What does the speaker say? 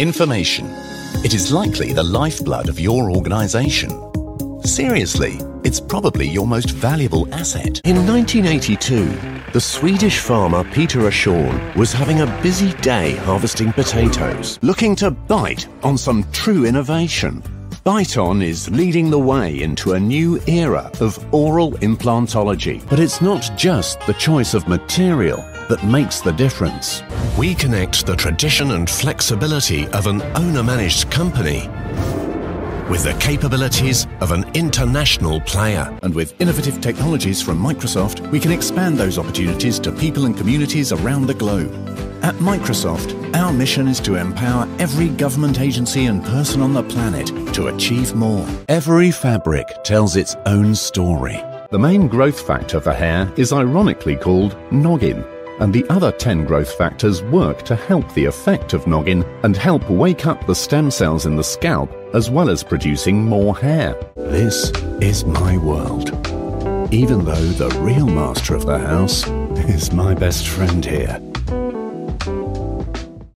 Information. It is likely the lifeblood of your organization. Seriously, it's probably your most valuable asset. In 1982, the Swedish farmer Peter Ashorn was having a busy day harvesting potatoes, looking to bite on some true innovation. Biton is leading the way into a new era of oral implantology. But it's not just the choice of material that makes the difference. We connect the tradition and flexibility of an owner managed company with the capabilities of an international player. And with innovative technologies from Microsoft, we can expand those opportunities to people and communities around the globe. At Microsoft, our mission is to empower every government agency and person on the planet to achieve more. Every fabric tells its own story. The main growth factor for hair is ironically called noggin, and the other 10 growth factors work to help the effect of noggin and help wake up the stem cells in the scalp as well as producing more hair. This is my world. Even though the real master of the house is my best friend here.